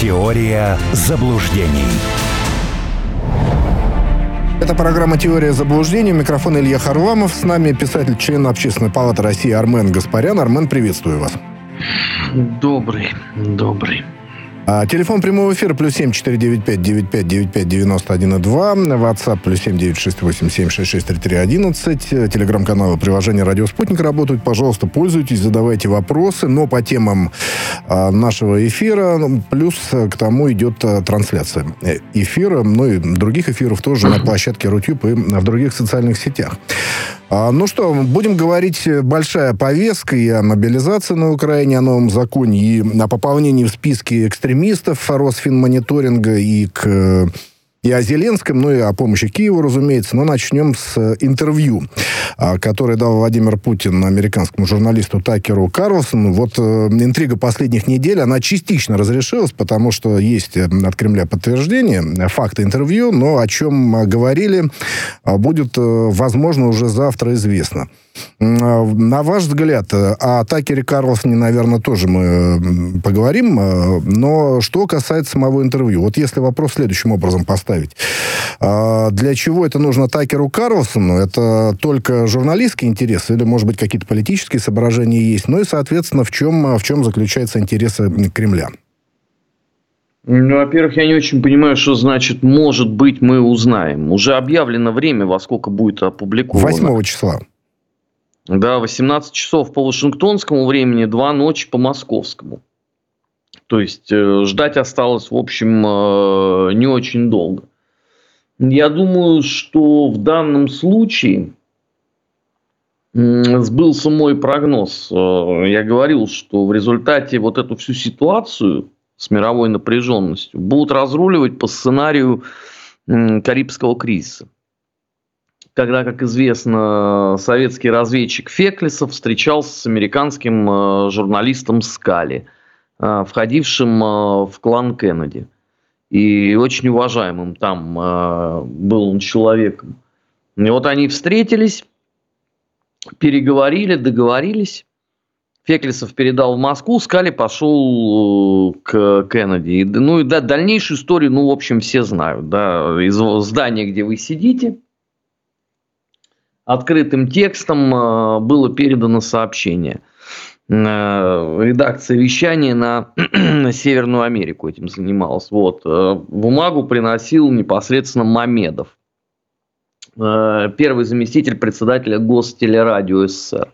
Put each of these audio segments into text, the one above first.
Теория заблуждений. Это программа «Теория заблуждений». Микрофон Илья Харламов. С нами писатель, член Общественной палаты России Армен Гаспарян. Армен, приветствую вас. Добрый, добрый. А, телефон прямого эфира плюс семь четыре девять пять девять пять девять пять девяносто один и два. WhatsApp плюс семь девять шесть восемь семь шесть шесть три три одиннадцать. Телеграм-каналы приложения «Радио Спутник» работают. Пожалуйста, пользуйтесь, задавайте вопросы. Но по темам а, нашего эфира ну, плюс к тому идет а, трансляция эфира, ну и других эфиров тоже на площадке Рутюб и в других социальных сетях. А, ну что, будем говорить, э, большая повестка и о мобилизации на Украине, о новом законе, и о пополнении в списке экстремистов Росфинмониторинга и к э, и о Зеленском, ну и о помощи Киеву, разумеется. Но начнем с э, интервью, а, которое дал Владимир Путин американскому журналисту Такеру Карлсону. Вот интрига последних недель, она частично разрешилась, потому что есть от Кремля подтверждение, факты интервью, но о чем говорили, будет, возможно, уже завтра известно. А, на ваш взгляд, э, о Такере Карлсоне, наверное, тоже мы поговорим, э, но что касается самого интервью, вот если вопрос следующим образом поставить. А, для чего это нужно Такеру Карлсону? Это только журналистский интерес или, может быть, какие-то политические соображения есть? Ну и, соответственно, в чем, в чем заключаются интересы Кремля? Ну, во-первых, я не очень понимаю, что значит «может быть, мы узнаем». Уже объявлено время, во сколько будет опубликовано. 8 числа. Да, 18 часов по вашингтонскому времени, 2 ночи по московскому. То есть э, ждать осталось, в общем, э, не очень долго. Я думаю, что в данном случае сбылся мой прогноз. Э, я говорил, что в результате вот эту всю ситуацию с мировой напряженностью будут разруливать по сценарию Карибского кризиса когда, как известно, советский разведчик Феклисов встречался с американским э, журналистом Скали, э, входившим э, в клан Кеннеди. И очень уважаемым там был он человеком. И вот они встретились, переговорили, договорились. Феклисов передал в Москву, Скали пошел к Кеннеди. Ну и да, дальнейшую историю, ну, в общем, все знают. Да, из здания, где вы сидите – открытым текстом э, было передано сообщение. Э, редакция вещания на, на Северную Америку этим занималась. Вот. Э, бумагу приносил непосредственно Мамедов, первый заместитель председателя Гостелерадио СССР.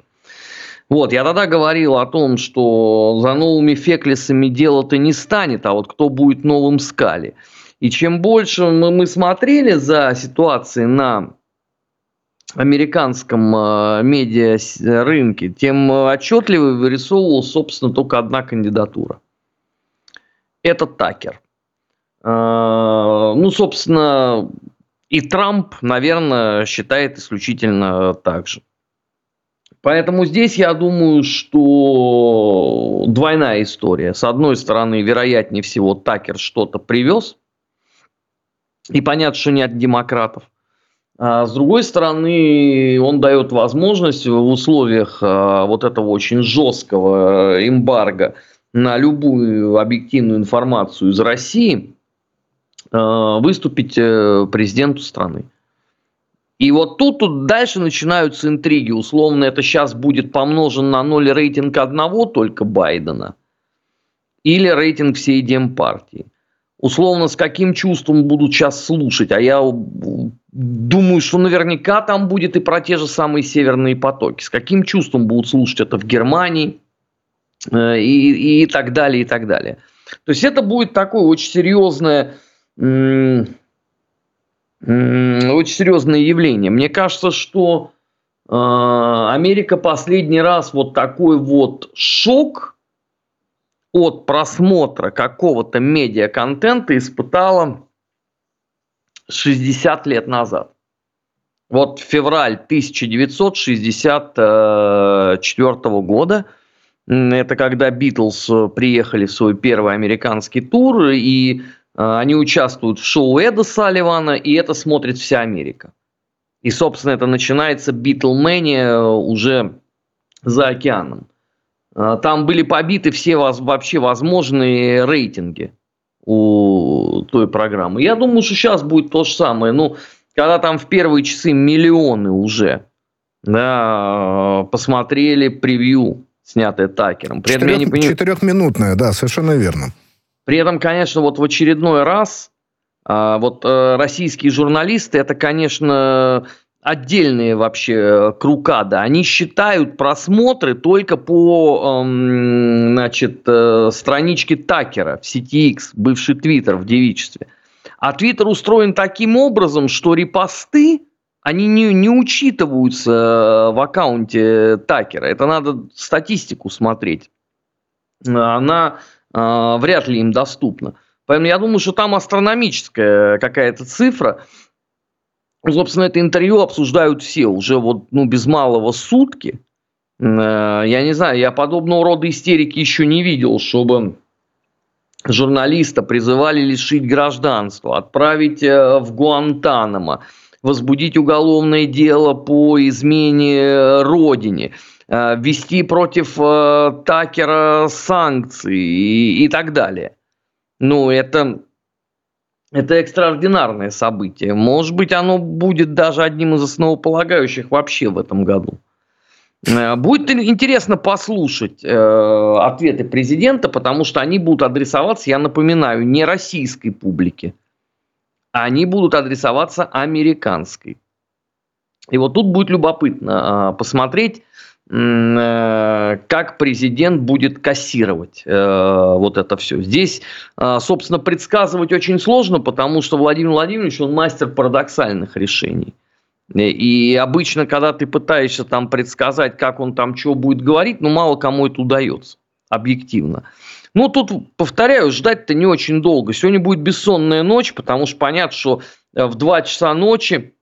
Вот, я тогда говорил о том, что за новыми феклисами дело-то не станет, а вот кто будет новым Скали. И чем больше мы, мы смотрели за ситуацией на американском э, медиа рынке, тем отчетливо вырисовывалась, собственно, только одна кандидатура. Это Такер. Э, ну, собственно, и Трамп, наверное, считает исключительно так же. Поэтому здесь я думаю, что двойная история. С одной стороны, вероятнее всего, Такер что-то привез. И понятно, что не от демократов. А с другой стороны, он дает возможность в условиях а, вот этого очень жесткого эмбарго на любую объективную информацию из России а, выступить э, президенту страны. И вот тут, тут дальше начинаются интриги. Условно, это сейчас будет помножен на ноль рейтинг одного только Байдена или рейтинг всей Демпартии условно, с каким чувством будут сейчас слушать. А я думаю, что наверняка там будет и про те же самые северные потоки. С каким чувством будут слушать это в Германии э, и, и так далее, и так далее. То есть это будет такое очень серьезное, очень серьезное явление. Мне кажется, что э, Америка последний раз вот такой вот шок – от просмотра какого-то медиа-контента испытала 60 лет назад. Вот февраль 1964 года, это когда Битлз приехали в свой первый американский тур, и э, они участвуют в шоу Эда Салливана, и это смотрит вся Америка. И, собственно, это начинается Битлмания уже за океаном. Там были побиты все вообще возможные рейтинги. У той программы. Я думаю, что сейчас будет то же самое. Ну, когда там в первые часы миллионы уже да, посмотрели превью, снятое Такером. При Четырех, этом я не понимаю... Четырехминутное, да, совершенно верно. При этом, конечно, вот в очередной раз а, вот э, российские журналисты, это, конечно, отдельные вообще э, крукада. Они считают просмотры только по эм, значит, э, страничке Такера в сети X, бывший Твиттер в девичестве. А Твиттер устроен таким образом, что репосты, они не, не учитываются в аккаунте Такера. Это надо статистику смотреть. Она э, вряд ли им доступна. Поэтому я думаю, что там астрономическая какая-то цифра. Собственно, это интервью обсуждают все уже вот ну, без малого сутки. Э, я не знаю, я подобного рода истерики еще не видел, чтобы журналиста призывали лишить гражданства, отправить э, в Гуантанамо, возбудить уголовное дело по измене родине, э, ввести против Такера санкции и, и так далее. Ну, это это экстраординарное событие. Может быть, оно будет даже одним из основополагающих вообще в этом году. Э, будет интересно послушать э, ответы президента, потому что они будут адресоваться, я напоминаю, не российской публике, а они будут адресоваться американской. И вот тут будет любопытно э, посмотреть, как президент будет кассировать э, вот это все. Здесь, э, собственно, предсказывать очень сложно, потому что Владимир Владимирович, он мастер парадоксальных решений. И обычно, когда ты пытаешься там предсказать, как он там что будет говорить, ну, мало кому это удается, объективно. Ну, тут, повторяю, ждать-то не очень долго. Сегодня будет бессонная ночь, потому что понятно, что в 2 часа ночи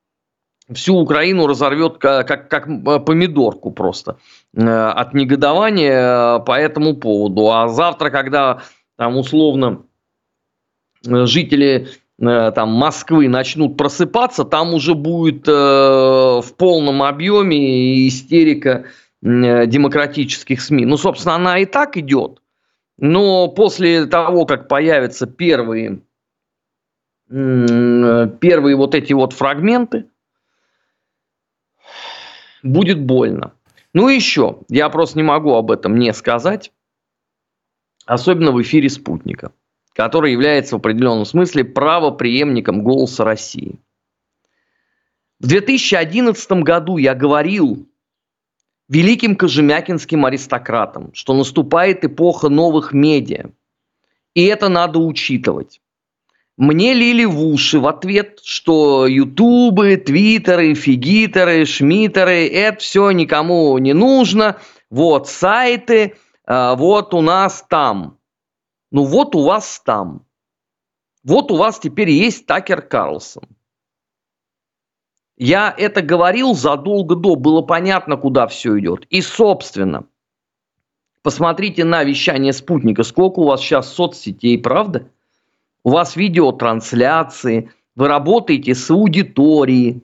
всю Украину разорвет как, как, э, помидорку просто э, от негодования э, по этому поводу. А завтра, когда там условно жители там Москвы начнут просыпаться, там уже будет в полном объеме истерика демократических СМИ. Ну, собственно, она и так идет. Но после того, как появятся первые, первые вот эти вот фрагменты, будет больно. Ну и еще, я просто не могу об этом не сказать, особенно в эфире «Спутника», который является в определенном смысле правоприемником «Голоса России». В 2011 году я говорил великим кожемякинским аристократам, что наступает эпоха новых медиа, и это надо учитывать. Мне лили в уши в ответ, что ютубы, твиттеры, фигитеры, шмитеры, это все никому не нужно. Вот сайты, а, вот у нас там. Ну вот у вас там. Вот у вас теперь есть Такер Карлсон. Я это говорил задолго до, было понятно, куда все идет. И, собственно, посмотрите на вещание спутника. Сколько у вас сейчас соцсетей, правда? У вас видеотрансляции, вы работаете с аудиторией.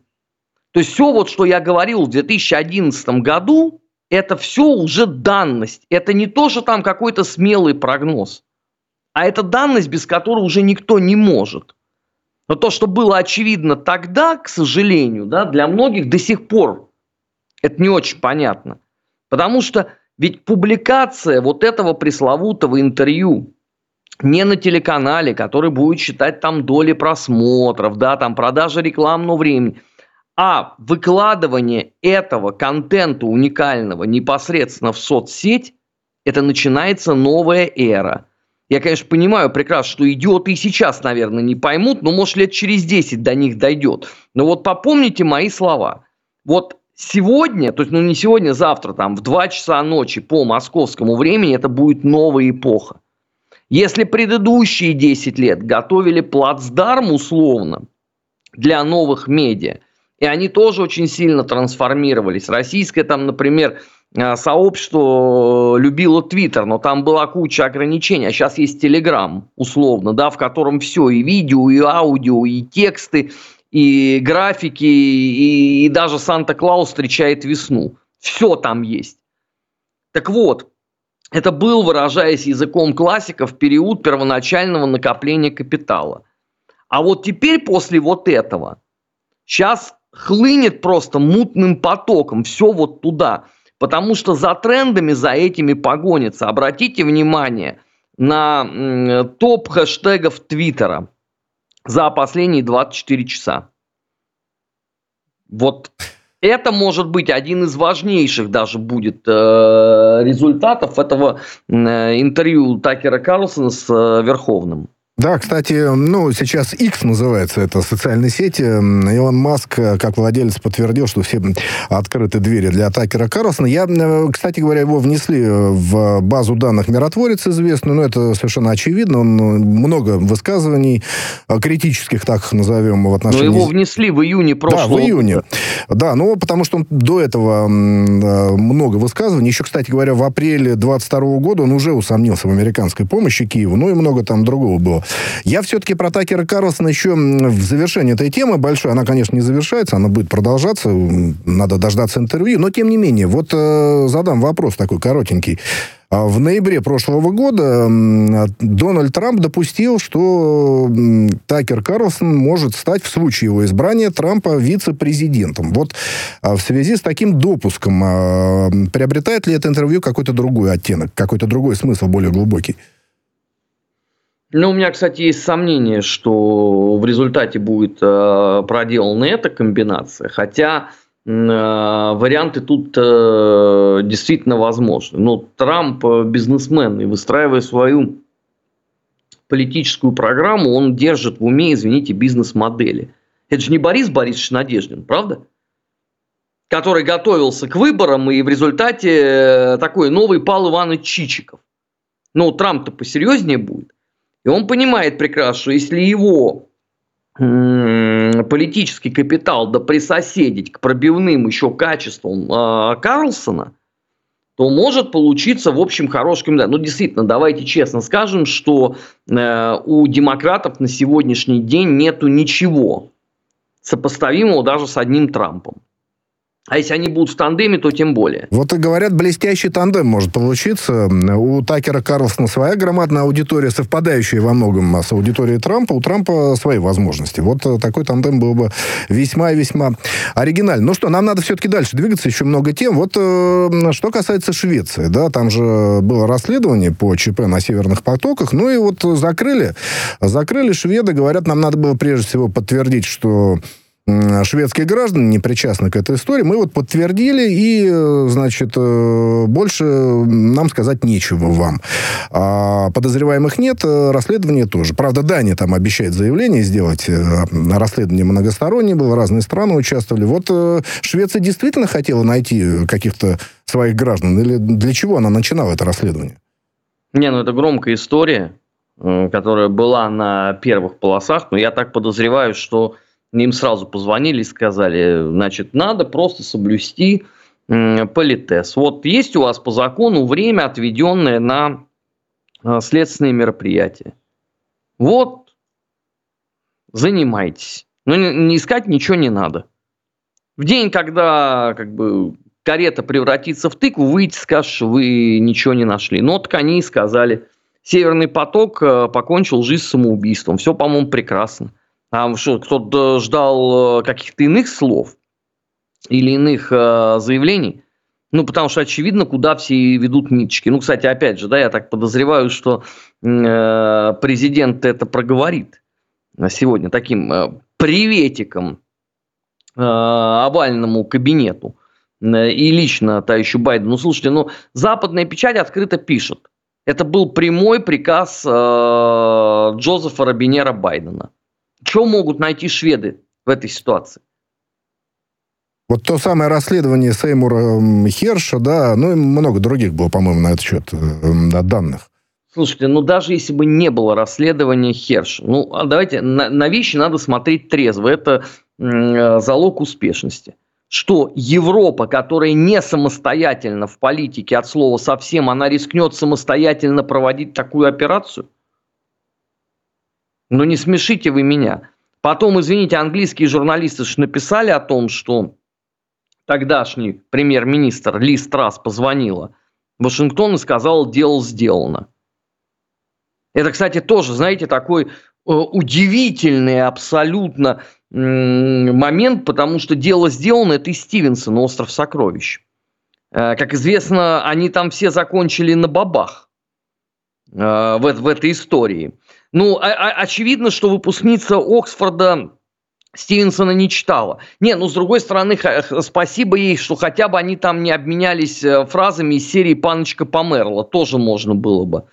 То есть все вот, что я говорил в 2011 году, это все уже данность. Это не то, что там какой-то смелый прогноз, а это данность, без которой уже никто не может. Но то, что было очевидно тогда, к сожалению, да, для многих до сих пор это не очень понятно. Потому что ведь публикация вот этого пресловутого интервью не на телеканале, который будет считать там доли просмотров, да, там продажа рекламного времени, а выкладывание этого контента уникального непосредственно в соцсеть, это начинается новая эра. Я, конечно, понимаю прекрасно, что идиоты и сейчас, наверное, не поймут, но, может, лет через 10 до них дойдет. Но вот попомните мои слова. Вот сегодня, то есть, ну не сегодня, завтра, там, в 2 часа ночи по московскому времени, это будет новая эпоха. Если предыдущие 10 лет готовили плацдарм условно для новых медиа, и они тоже очень сильно трансформировались. Российское там, например, э, сообщество любило Твиттер, но там была куча ограничений, а сейчас есть Телеграм, условно, да, в котором все, и видео, и аудио, и тексты, и графики, и, и даже Санта-Клаус встречает весну. Все там есть. Так вот, Это был, выражаясь языком классиков, период первоначального накопления капитала. А вот теперь после вот этого, сейчас хлынет просто мутным потоком все вот туда. Потому что за трендами, за этими погонится. Обратите внимание на топ хэштегов Твиттера за последние 24 часа. Вот это может быть один из важнейших даже будет э, результатов этого э, интервью Такера Карлсона с э, Верховным. Да, кстати, ну, сейчас X называется это социальной сети. Илон Маск, как владелец, подтвердил, что все открыты двери для Такера Карлсона. Я, э, кстати говоря, его внесли в базу данных «Миротворец» известную, но это совершенно очевидно. Он э, много высказываний э, критических, так их назовем, в отношении... Но его внесли в июне прошлого Да, в июне. Да, ну, потому что он до этого много высказываний. Еще, кстати говоря, в апреле 22 года он уже усомнился в американской помощи Киеву. Ну, и много там другого было. Я все-таки про Такера Карлсона еще в завершении этой темы большой, она, конечно, не завершается, она будет продолжаться, надо дождаться интервью, но тем не менее, вот э, задам вопрос такой коротенький. А в ноябре прошлого года Дональд Трамп допустил, что Такер Карлсон может стать в случае его избрания Трампа вице-президентом. Вот а в связи с таким допуском а, приобретает ли это интервью какой-то другой оттенок, какой-то другой смысл, более глубокий? Ну, у меня, кстати, есть сомнение, что в результате будет э, проделана эта комбинация, хотя э, варианты тут э, действительно возможны. Но Трамп э, бизнесмен, и выстраивая свою политическую программу, он держит в уме, извините, бизнес-модели. Это же не Борис Борисович Надеждин, правда? Который готовился к выборам, и в результате э, такой новый Пал Иванович Чичиков. Ну, Трамп-то посерьезнее будет. И он понимает прекрасно, что если его политический капитал да присоседить к пробивным еще качествам э, Карлсона, то может получиться, в общем, хороший кандидат. Ну, действительно, давайте честно скажем, что э, у демократов на сегодняшний день нету ничего сопоставимого даже с одним Трампом. А если они будут в тандеме, то тем более. Вот и говорят, блестящий тандем может получиться. У Такера Карлсона своя громадная аудитория, совпадающая во многом с аудиторией Трампа. У Трампа свои возможности. Вот э, такой тандем был бы весьма и весьма оригинальный. Ну что, нам надо все-таки дальше двигаться, еще много тем. Вот э, что касается Швеции, да, там же было расследование по ЧП на северных потоках, ну и вот закрыли, закрыли шведы, говорят, нам надо было прежде всего подтвердить, что шведские граждане не причастны к этой истории. Мы вот подтвердили, и, э, значит, э, больше нам сказать нечего вам. А подозреваемых нет, э, расследование тоже. Правда, Дания там обещает заявление сделать. Расследование многостороннее было, разные страны участвовали. Вот Швеция действительно хотела найти каких-то своих граждан? Или для чего она начинала это расследование? Не, ну это громкая история, которая была на первых полосах, но я так подозреваю, что им сразу позвонили и сказали, значит, надо просто соблюсти политез. Вот есть у вас по закону время, отведенное на а, следственные мероприятия. Вот, занимайтесь. Но не, не искать ничего не надо. В день, когда как бы карета превратится в тыкву, выйдете, скажете, что вы ничего не нашли. Но так они и сказали. Северный поток а, покончил жизнь самоубийством. Все, по-моему, прекрасно. А что, кто-то ждал э, каких-то иных слов или иных э, заявлений? Ну, потому что очевидно, куда все ведут ниточки. Ну, кстати, опять же, да, я так подозреваю, что э, президент это проговорит сегодня таким э, приветиком э, овальному кабинету э, и лично товарищу Байдену. Ну, слушайте, ну, западная печать открыто пишет. Это был прямой приказ э, Джозефа Робинера Байдена. Что могут найти шведы в этой ситуации? Вот то самое расследование Сеймура Херша, да, ну и много других было, по-моему, на этот счет э, данных. Слушайте, ну даже если бы не было расследования Херша, ну а давайте на, на вещи надо смотреть трезво, это э, залог успешности. Что Европа, которая не самостоятельно в политике от слова совсем, она рискнет самостоятельно проводить такую операцию? Но не смешите вы меня. Потом, извините, английские журналисты же написали о том, что тогдашний премьер-министр Ли Страс позвонила Вашингтон и сказал, дело сделано. Это, кстати, тоже, знаете, такой э, удивительный абсолютно момент, потому что дело сделано, это и Стивенсон, остров сокровищ. Э, как известно, они там все закончили на бабах э, в, в этой истории. Ну, а, а, очевидно, что выпускница Оксфорда Стивенсона не читала. Не, ну, с другой стороны, спасибо ей, что хотя бы они там не обменялись э, фразами из серии «Паночка померла». Тоже можно было бы.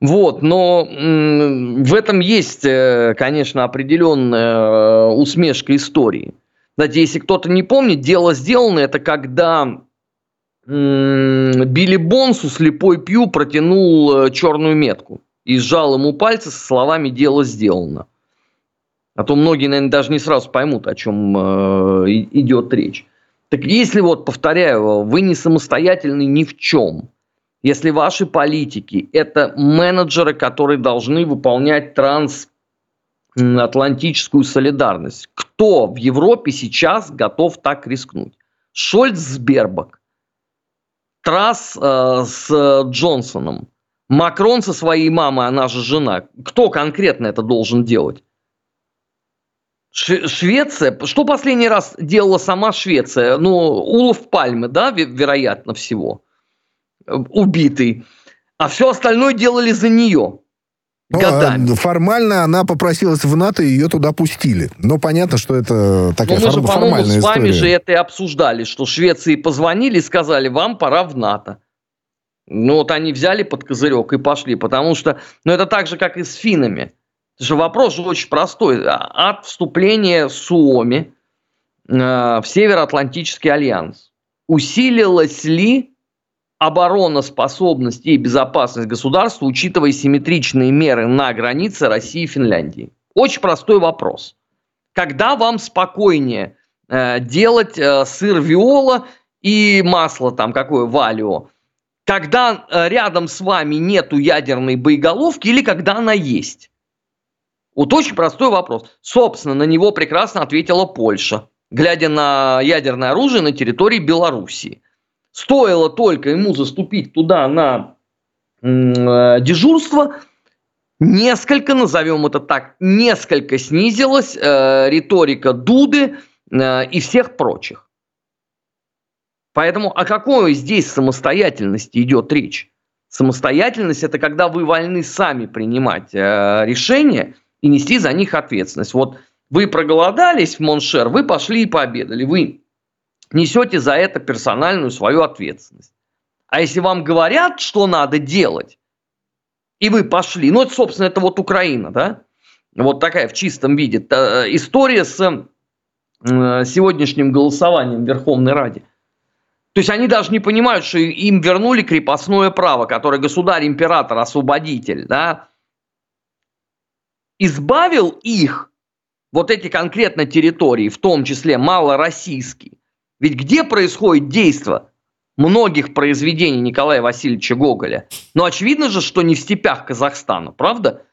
Вот, но в этом есть, конечно, определенная усмешка истории. Знаете, если кто-то не помнит, дело сделано, это когда Билли Бонсу слепой Пью протянул э, черную метку и сжал ему пальцы со словами «дело сделано». А то многие, наверное, даже не сразу поймут, о чем э, идет речь. Так если вот, повторяю, вы не самостоятельны ни в чем, если ваши политики – это менеджеры, которые должны выполнять трансатлантическую солидарность, кто в Европе сейчас готов так рискнуть? Шольц с Бербак. Трасс э, с Джонсоном, Макрон со своей мамой, она же жена. Кто конкретно это должен делать? Швеция, что последний раз делала сама Швеция? Ну, Улов Пальмы, да, вероятно всего, убитый. А все остальное делали за нее. Ну, годами. А формально она попросилась в НАТО, и ее туда пустили. Но понятно, что это такая Но мы же, по-моему, с вами же это и обсуждали, что Швеции позвонили и сказали, вам пора в НАТО. Ну, вот они взяли под козырек и пошли, потому что, ну, это так же, как и с финнами. Это же вопрос же очень простой. А, от вступления Суоми э, в Североатлантический альянс усилилась ли обороноспособность и безопасность государства, учитывая симметричные меры на границе России и Финляндии? Очень простой вопрос. Когда вам спокойнее э, делать э, сыр виола и масло там какое валио? Когда э, рядом с вами нету ядерной боеголовки или когда она есть? Вот очень простой вопрос. Собственно, на него прекрасно ответила Польша, глядя на ядерное оружие на территории Белоруссии. Стоило только ему заступить туда на э, дежурство, несколько, назовем это так, несколько снизилась э, риторика Дуды э, и всех прочих. Поэтому о какой здесь самостоятельности идет речь? Самостоятельность – это когда вы вольны сами принимать э, решения и нести за них ответственность. Вот вы проголодались mon cher, вы пошли и пообедали. Вы несете за это персональную свою ответственность. А если вам говорят, что надо делать, и вы пошли, ну, это, собственно, это вот Украина, да, вот такая в чистом виде. История с сегодняшним голосованием в Верховной Раде. То есть они даже не понимают, что им вернули крепостное право, которое государь, император, освободитель, да, избавил их, вот эти конкретно территории, в том числе малороссийские, ведь где происходит действо многих произведений Николая Васильевича Гоголя? Ну, очевидно же, что не в степях Казахстана, правда?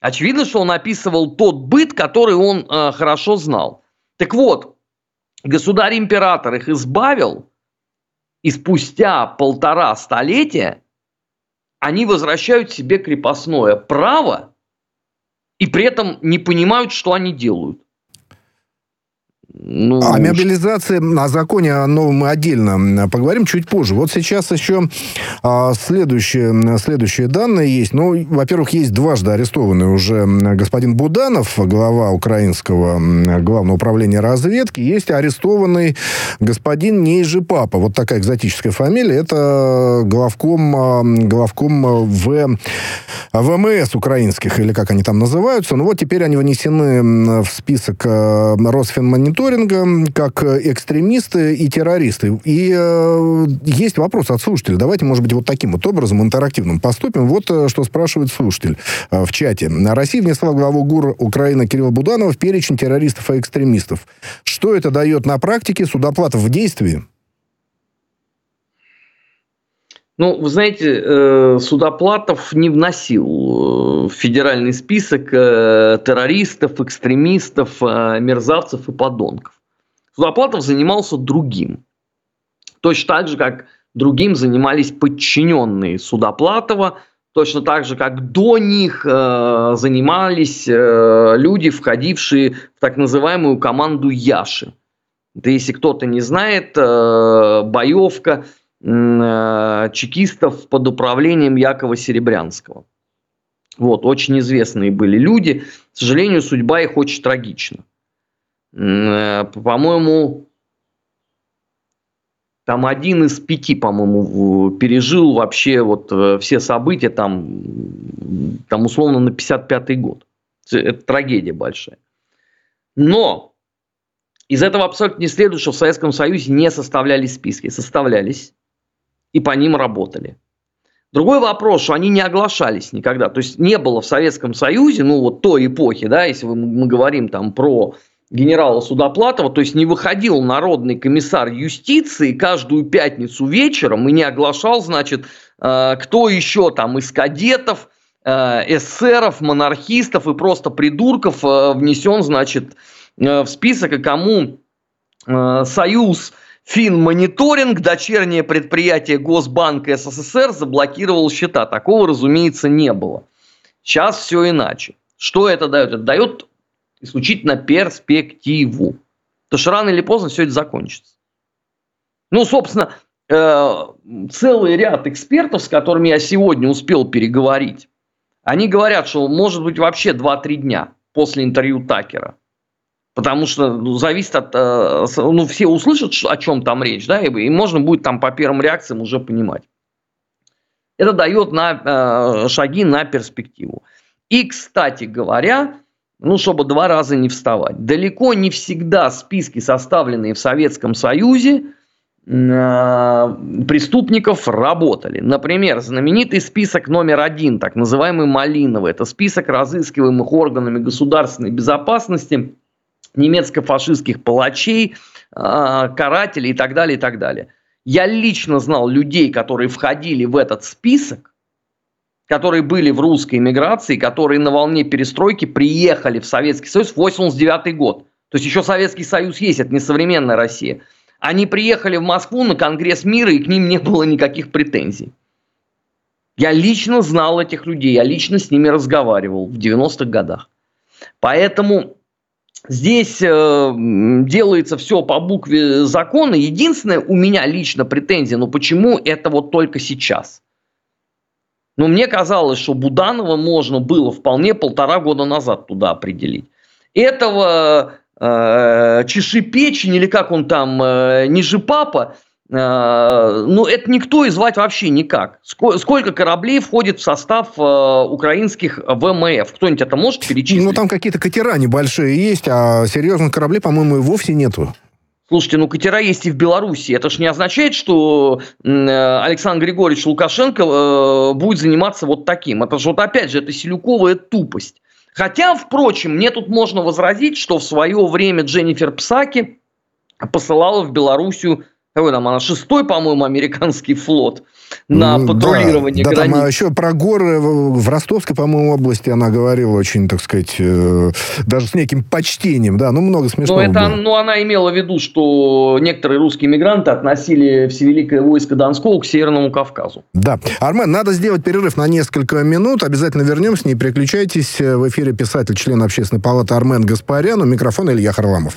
Очевидно, что он описывал тот быт, который он э, хорошо знал. Так вот, государь-император их избавил, и спустя полтора столетия они возвращают себе крепостное право и при этом не понимают, что они делают. Ну, о мобилизации, о законе о новом мы отдельно поговорим чуть позже. Вот сейчас еще а, следующие, следующие данные есть. Ну, во-первых, есть дважды арестованный уже господин Буданов, глава украинского главного управления разведки. Есть арестованный господин Нейжи Папа. Вот такая экзотическая фамилия. Это главком, а, главком в ВМС украинских, или как они там называются. Ну вот теперь они внесены в список а, Росфинмонитора мониторинга, как э, экстремисты и террористы. И э, есть вопрос от слушателя. Давайте, может быть, вот таким вот образом интерактивным поступим. Вот э, что спрашивает слушатель э, в чате. Россия внесла главу ГУР Украины Кирилла Буданова в перечень террористов и экстремистов. Что это дает на практике? Судоплатов в действии? Ну, вы знаете, э, Судоплатов не вносил э, в федеральный список э, террористов, экстремистов, мерзавцев и подонков. Судоплатов занимался другим. Точно так же, как другим занимались подчиненные Судоплатова, точно так же, как до них занимались люди, входившие в так называемую команду Яши. Да если кто-то не знает, боевка чекистов под управлением Якова Серебрянского. Вот, очень известные были люди. К сожалению, судьба их очень трагична. Э, по-моему, там один из пяти, по-моему, пережил вообще вот э, все события там, там условно на 55-й год. Это трагедия большая. Но из этого абсолютно не следует, что в Советском Союзе не составлялись списки. Составлялись и по ним работали. Другой вопрос, что они не оглашались никогда. То есть не было в Советском Союзе, ну вот той эпохи, да, если мы говорим там про генерала Судоплатова, то есть не выходил народный комиссар юстиции каждую пятницу вечером и не оглашал, значит, э, кто еще там из кадетов, э, эсеров, монархистов и просто придурков э, внесен, значит, в список, и кому Союз Финмониторинг, дочернее предприятие Госбанка СССР, заблокировал счета. Такого, разумеется, не было. Сейчас все иначе. Что это дает? Это дает исключительно перспективу. Потому что рано или поздно все это закончится. Ну, собственно, э, целый ряд экспертов, с которыми я сегодня успел переговорить, они говорят, что может быть вообще 2-3 дня после интервью Такера. Потому что ну, зависит от... Э, ну, все услышат, о чем там речь, да, и, можно будет там по первым реакциям уже понимать. Это дает на, э, шаги на перспективу. И, кстати говоря, ну, чтобы два раза не вставать. Далеко не всегда списки, составленные в Советском Союзе, э, преступников работали. Например, знаменитый список номер один, так называемый Малиновый, это список разыскиваемых органами государственной безопасности немецко-фашистских палачей, э, карателей и так далее, и так далее. Я лично знал людей, которые входили в этот список, которые были в русской эмиграции, которые на волне перестройки приехали в Советский Союз в 89 год. То есть еще Советский Союз есть, это не современная Россия. Они приехали в Москву на Конгресс мира, и к ним не было никаких претензий. Я лично знал этих людей, я лично с ними разговаривал в 90-х годах. Поэтому здесь э, делается все по букве закона. Единственное, у меня лично претензия, но почему это вот только сейчас? Но мне казалось, что Буданова можно было вполне полтора года назад туда определить. Этого э, Чешипечень, или как он там, э, ниже папа, э, ну, это никто и звать вообще никак. Сколько, кораблей входит в состав э, украинских ВМФ? Кто-нибудь это может перечислить? Ну, там какие-то катера небольшие есть, а серьезных кораблей, по-моему, и вовсе нету. Слушайте, ну катера есть и в Беларуси. Это же не означает, что э, Александр Григорьевич Лукашенко э, будет заниматься вот таким. Это же вот опять же, это селюковая тупость. Хотя, впрочем, мне тут можно возразить, что в свое время Дженнифер Псаки посылала в Белоруссию какой там она, шестой, по-моему, американский флот на патрулирование да, границ. Да, там еще про горы в Ростовской, по-моему, области она говорила очень, так сказать, э, даже с неким почтением, да, ну, много смешного Но это, Ну, она имела в виду, что некоторые русские мигранты относили Всевеликое войско Донского к Северному Кавказу. Да. Армен, надо сделать перерыв на несколько минут, обязательно вернемся, не переключайтесь. В эфире писатель, член Общественной палаты Армен Гаспарян, у микрофона Илья Харламов.